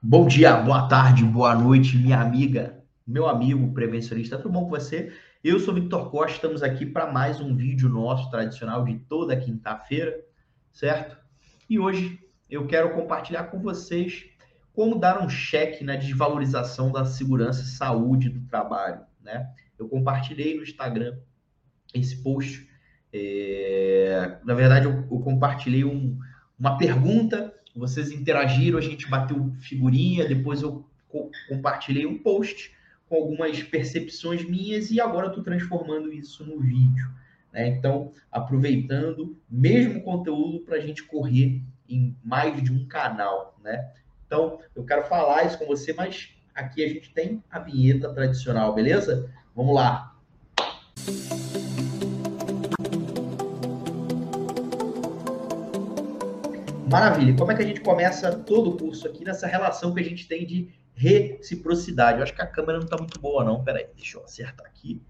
Bom dia, boa tarde, boa noite, minha amiga, meu amigo prevencionista, tudo bom com você? Eu sou Victor Costa, estamos aqui para mais um vídeo nosso tradicional de toda quinta-feira, certo? E hoje eu quero compartilhar com vocês como dar um cheque na desvalorização da segurança e saúde do trabalho, né? Eu compartilhei no Instagram esse post. É... Na verdade, eu, eu compartilhei um, uma pergunta, vocês interagiram, a gente bateu figurinha, depois eu co compartilhei um post com algumas percepções minhas e agora estou transformando isso no vídeo. Né? Então, aproveitando mesmo conteúdo para a gente correr em mais de um canal. Né? Então, eu quero falar isso com você, mas aqui a gente tem a vinheta tradicional, beleza? Vamos lá! Maravilha. Como é que a gente começa todo o curso aqui nessa relação que a gente tem de reciprocidade? Eu acho que a câmera não está muito boa, não. Peraí, deixa eu acertar aqui.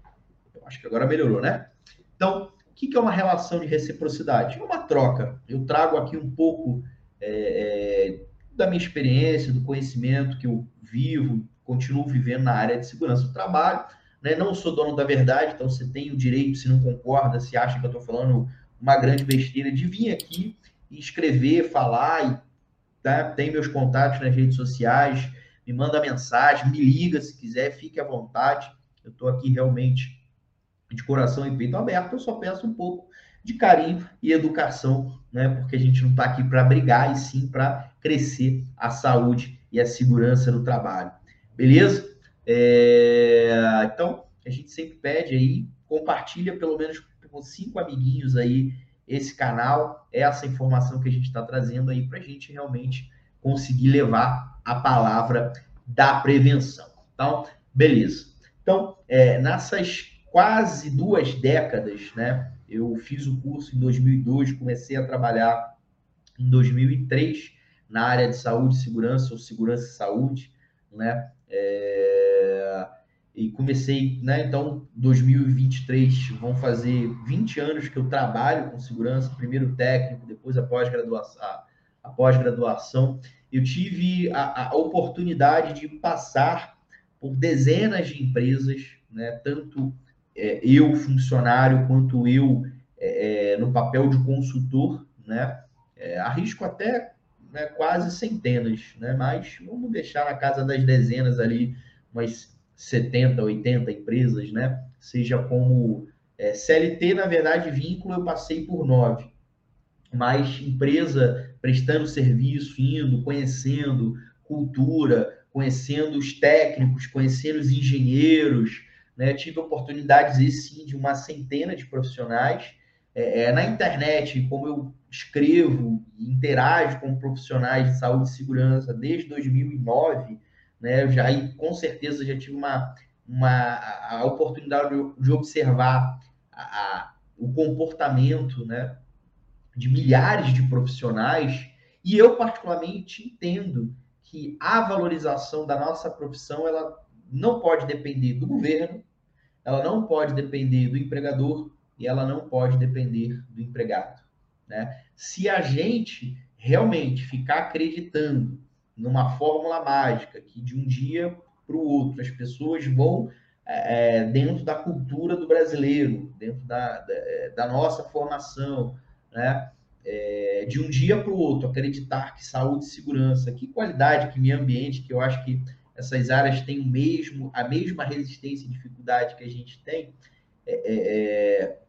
Eu acho que agora melhorou, né? Então, o que é uma relação de reciprocidade? É uma troca. Eu trago aqui um pouco é, é, da minha experiência, do conhecimento que eu vivo, continuo vivendo na área de segurança do trabalho. Né? Não sou dono da verdade, então você tem o direito, se não concorda, se acha que eu estou falando uma grande besteira, de vir aqui escrever, falar, e, tá? tem meus contatos nas redes sociais, me manda mensagem, me liga se quiser, fique à vontade. Eu estou aqui realmente de coração e peito aberto, eu só peço um pouco de carinho e educação, né? Porque a gente não está aqui para brigar, e sim para crescer a saúde e a segurança no trabalho. Beleza? É... Então, a gente sempre pede aí, compartilha pelo menos com cinco amiguinhos aí esse canal, essa informação que a gente está trazendo aí para a gente realmente conseguir levar a palavra da prevenção. Então, beleza. Então, é, nessas quase duas décadas, né? Eu fiz o curso em 2002, comecei a trabalhar em 2003 na área de saúde e segurança, ou segurança e saúde, né? É, e comecei, né? Então, 2023 vão fazer 20 anos que eu trabalho com segurança, primeiro técnico, depois a pós-graduação. A pós-graduação, eu tive a, a, oportunidade de passar por dezenas de empresas, né? Tanto é, eu funcionário quanto eu é, é no papel de consultor, né? É, arrisco até né, quase centenas, né? Mas vamos deixar na casa das dezenas ali, mas 70, 80 empresas, né? Seja como é, CLT, na verdade, vínculo, eu passei por nove. Mas empresa prestando serviço, indo, conhecendo cultura, conhecendo os técnicos, conhecendo os engenheiros, né? Tive oportunidades, esse sim, de uma centena de profissionais. É, é, na internet, como eu escrevo e interajo com profissionais de saúde e segurança desde 2009, né? Eu já com certeza já tive uma, uma a oportunidade de, observar a, a, o comportamento, né, de milhares de profissionais e eu particularmente entendo que a valorização da nossa profissão ela não pode depender do governo, ela não pode depender do empregador e ela não pode depender do empregado. Né? Se a gente realmente ficar acreditando numa fórmula mágica que de um dia para o outro as pessoas vão é, é, dentro da cultura do brasileiro, dentro da, da, é, da nossa formação, né? É, de um dia para o outro acreditar que saúde e segurança, que qualidade, que meio ambiente, que eu acho que essas áreas têm o mesmo, a mesma resistência e dificuldade que a gente tem, é, é,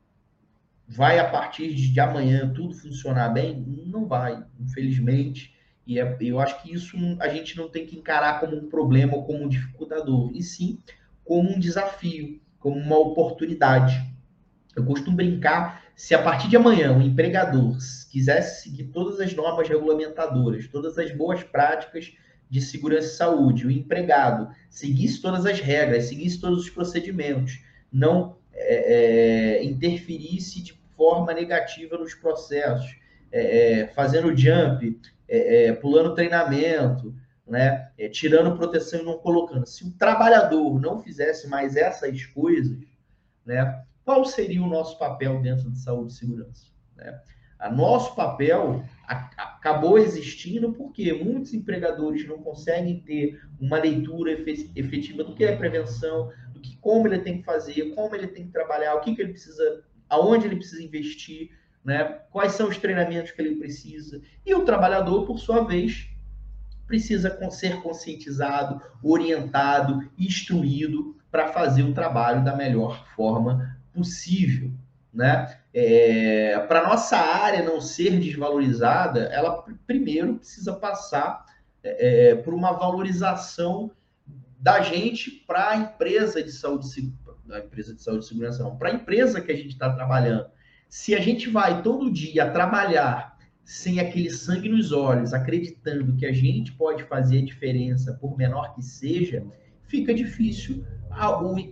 vai a partir de amanhã tudo funcionar bem? Não vai, infelizmente. E é, eu acho que isso a gente não tem que encarar como um problema ou como um dificultador, e sim como um desafio, como uma oportunidade. Eu costumo brincar, se a partir de amanhã o empregador quisesse seguir todas as normas regulamentadoras, todas as boas práticas de segurança e saúde, o empregado seguisse todas as regras, seguisse todos os procedimentos, não é, é, interferisse de forma negativa nos processos, é, é fazendo jump, é, é, pulando treinamento, né? É, tirando proteção e não colocando. Se o trabalhador não fizesse mais essas coisas, né? Qual seria o nosso papel dentro de saúde e segurança? Né? A nosso papel acabou existindo porque muitos empregadores não conseguem ter uma leitura efetiva do que é prevenção, do que como ele tem que fazer, como ele tem que trabalhar, o que, que ele precisa, aonde ele precisa investir, né? Quais são os treinamentos que ele precisa? E o trabalhador, por sua vez, precisa ser conscientizado, orientado, instruído para fazer o trabalho da melhor forma possível, né? É, para nossa área não ser desvalorizada, ela primeiro precisa passar é, é por uma valorização da gente para a empresa de saúde, da empresa de saúde e segurança para a empresa que a gente está trabalhando. Se a gente vai todo dia trabalhar sem aquele sangue nos olhos, acreditando que a gente pode fazer a diferença, por menor que seja, fica difícil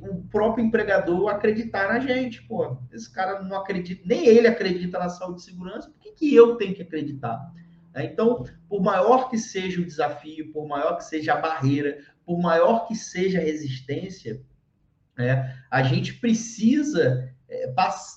o, próprio empregador acreditar na gente. Pô, esse cara não acredita, nem ele acredita na saúde e segurança, por que, que eu tenho que acreditar? É, então, por maior que seja o desafio, por maior que seja a barreira, por maior que seja a resistência, é, a gente precisa é,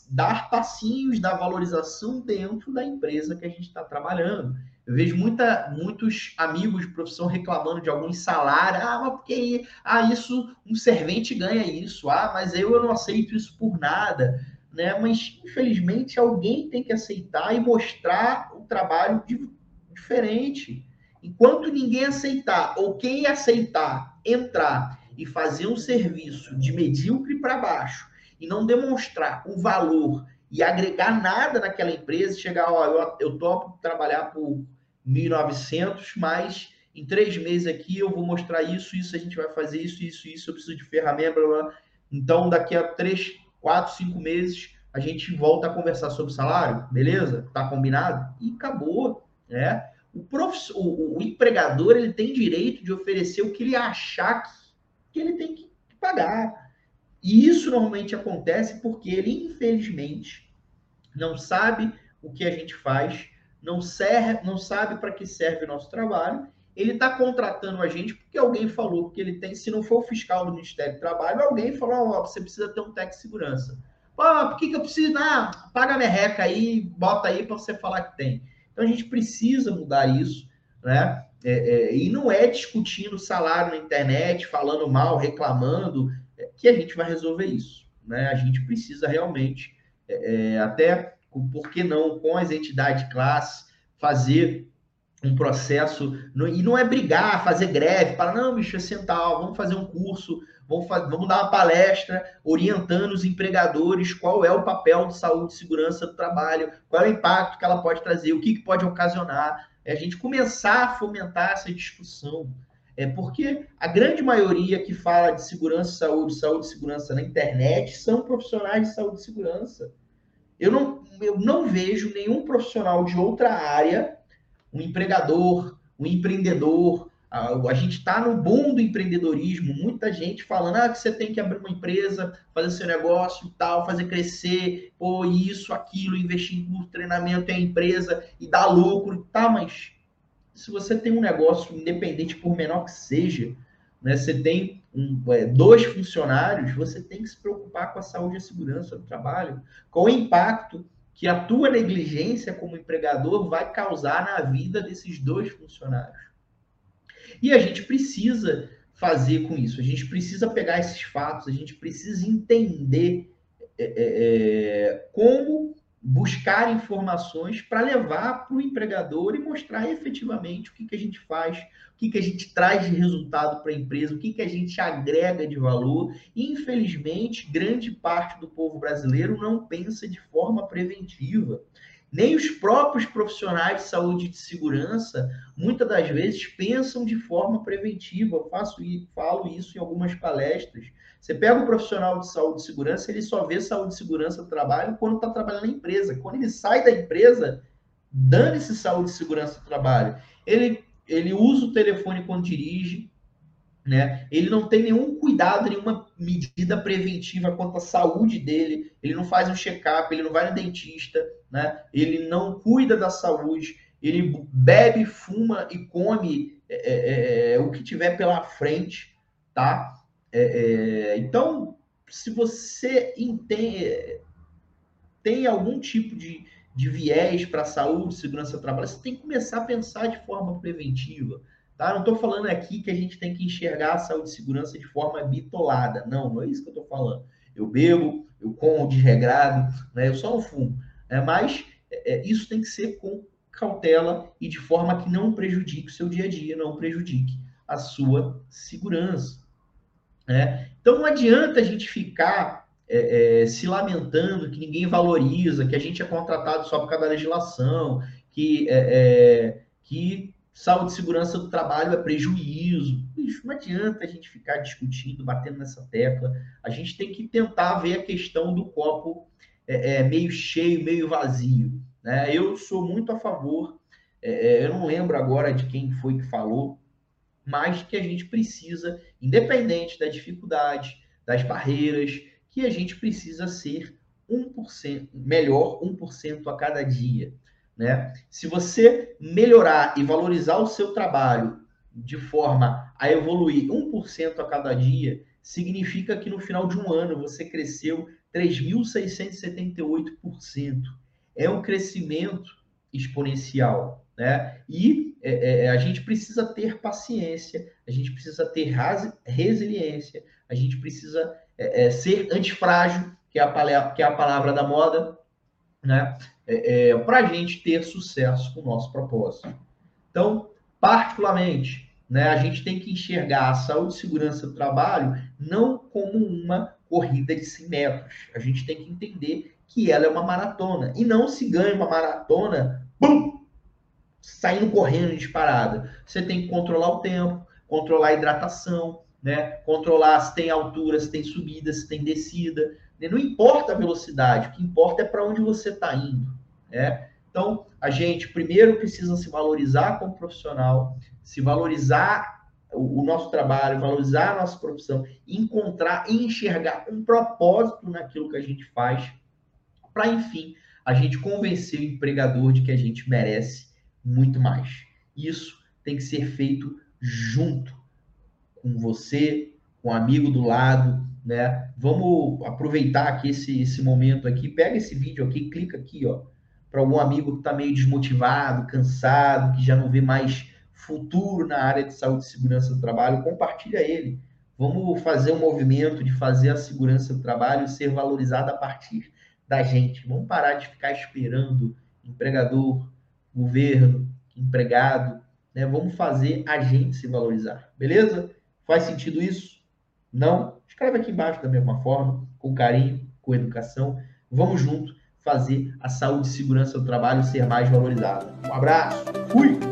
dar passinhos da valorização dentro da empresa que a gente está trabalhando. Eu vejo muita, muitos amigos de profissão reclamando de algum salário. Ah, mas porque ah, isso, um servente ganha isso. Ah, mas eu, eu não aceito isso por nada. Né? Mas, infelizmente, alguém tem que aceitar e mostrar o trabalho de, diferente. Enquanto ninguém aceitar, ou quem aceitar entrar e fazer um serviço de medíocre para baixo, e não demonstrar o valor e agregar nada naquela empresa, chegar, ó, eu, eu topo trabalhar por 1.900, mas em três meses aqui eu vou mostrar isso, isso, a gente vai fazer isso, isso, isso, eu preciso de ferramenta, blá, blá. Então, daqui a três, quatro, cinco meses, a gente volta a conversar sobre salário, beleza? Tá combinado? E acabou, né? O, prof... o, o empregador, ele tem direito de oferecer o que ele achar que, que ele tem que pagar. E isso normalmente acontece porque ele, infelizmente, não sabe o que a gente faz, não, serve, não sabe para que serve o nosso trabalho. Ele está contratando a gente porque alguém falou que ele tem, se não for o fiscal do Ministério do Trabalho, alguém falou: oh, você precisa ter um técnico de segurança. Pô, por que, que eu preciso? Ah, paga a merreca aí, bota aí para você falar que tem. Então a gente precisa mudar isso, né? É, é, e não é discutindo salário na internet, falando mal, reclamando, que a gente vai resolver isso. Né? A gente precisa realmente, é, é até, por que não, com as entidades de classe, fazer um processo, e não é brigar, fazer greve, para não, bicho, é sentar, vamos fazer um curso, vamos, fazer, vamos dar uma palestra orientando os empregadores qual é o papel de saúde e segurança do trabalho, qual é o impacto que ela pode trazer, o que, que pode ocasionar, é a gente começar a fomentar essa discussão, é porque a grande maioria que fala de segurança, saúde, saúde e segurança na internet são profissionais de saúde e segurança. Eu não, eu não vejo nenhum profissional de outra área, um empregador, um empreendedor. A, a gente está no boom do empreendedorismo, muita gente falando ah, que você tem que abrir uma empresa, fazer seu negócio e tal, fazer crescer, pô, isso, aquilo, investir em treinamento em empresa e dar lucro, tá, mas se você tem um negócio independente, por menor que seja, né, você tem um, é, dois funcionários, você tem que se preocupar com a saúde e a segurança do trabalho, com o impacto que a tua negligência como empregador vai causar na vida desses dois funcionários. E a gente precisa fazer com isso, a gente precisa pegar esses fatos, a gente precisa entender é, é, é como buscar informações para levar para o empregador e mostrar efetivamente o que, que a gente faz, o que, que a gente traz de resultado para a empresa, o que, que a gente agrega de valor. Infelizmente, grande parte do povo brasileiro não pensa de forma preventiva. Nem os próprios profissionais de saúde e de segurança, muitas das vezes, pensam de forma preventiva. Eu faço e falo isso em algumas palestras. Você pega um profissional de saúde e segurança, ele só vê saúde e segurança do trabalho quando está trabalhando na empresa. Quando ele sai da empresa, dane-se saúde e segurança do trabalho. Ele, ele usa o telefone quando dirige, né? Ele não tem nenhum cuidado, nenhuma medida preventiva quanto à saúde dele. Ele não faz um check-up, ele não vai no dentista, né? Ele não cuida da saúde. Ele bebe, fuma e come é, é, é, o que tiver pela frente, tá? É, é, então, se você entende, tem algum tipo de, de viés para a saúde, segurança do trabalho, você tem que começar a pensar de forma preventiva. Tá? Não estou falando aqui que a gente tem que enxergar a saúde e segurança de forma bitolada. Não, não é isso que eu estou falando. Eu bebo, eu como desregrado, né? eu só não fumo. Né? Mas é, isso tem que ser com cautela e de forma que não prejudique o seu dia a dia, não prejudique a sua segurança. Né? Então não adianta a gente ficar é, é, se lamentando que ninguém valoriza, que a gente é contratado só por causa da legislação, que, é, é que saúde e segurança do trabalho é prejuízo. Bicho, não adianta a gente ficar discutindo, batendo nessa tecla. A gente tem que tentar ver a questão do copo é, é, meio cheio, meio vazio. Né? Eu sou muito a favor, é, eu não lembro agora de quem foi que falou, mas que a gente precisa, independente da dificuldade, das barreiras, que a gente precisa ser 1%, melhor 1% a cada dia. Né? Se você melhorar e valorizar o seu trabalho de forma a evoluir 1% a cada dia, significa que no final de um ano você cresceu 3.678%. É um crescimento exponencial. Né? E é, é, a gente precisa ter paciência, a gente precisa ter resiliência, a gente precisa é, é, ser antifrágil, que é, a, que é a palavra da moda, né? É, é para a gente ter sucesso com o nosso propósito. Então, particularmente, né, a gente tem que enxergar a saúde e segurança do trabalho não como uma corrida de 100 metros. A gente tem que entender que ela é uma maratona. E não se ganha uma maratona, bum, saindo correndo disparada. Você tem que controlar o tempo, controlar a hidratação, né? controlar se tem altura, se tem subida, se tem descida. Não importa a velocidade, o que importa é para onde você está indo. Né? Então, a gente primeiro precisa se valorizar como profissional, se valorizar o, nosso trabalho, valorizar a nossa profissão, encontrar e enxergar um propósito naquilo que a gente faz, para, enfim, a gente convencer o empregador de que a gente merece muito mais. Isso tem que ser feito junto com você, com o amigo do lado, né? Vamos aproveitar aqui esse, esse momento aqui, pega esse vídeo aqui, clica aqui, ó, para algum amigo que está meio desmotivado, cansado, que já não vê mais futuro na área de saúde e segurança do trabalho, compartilha ele. Vamos fazer um movimento de fazer a segurança do trabalho ser valorizada a partir da gente. Vamos parar de ficar esperando empregador, governo, empregado, né? Vamos fazer a gente se valorizar, beleza? Faz sentido isso? Não? Escreve aqui embaixo da mesma forma, com carinho, com educação. Vamos junto fazer a saúde e segurança do trabalho ser mais valorizada. Um abraço, fui!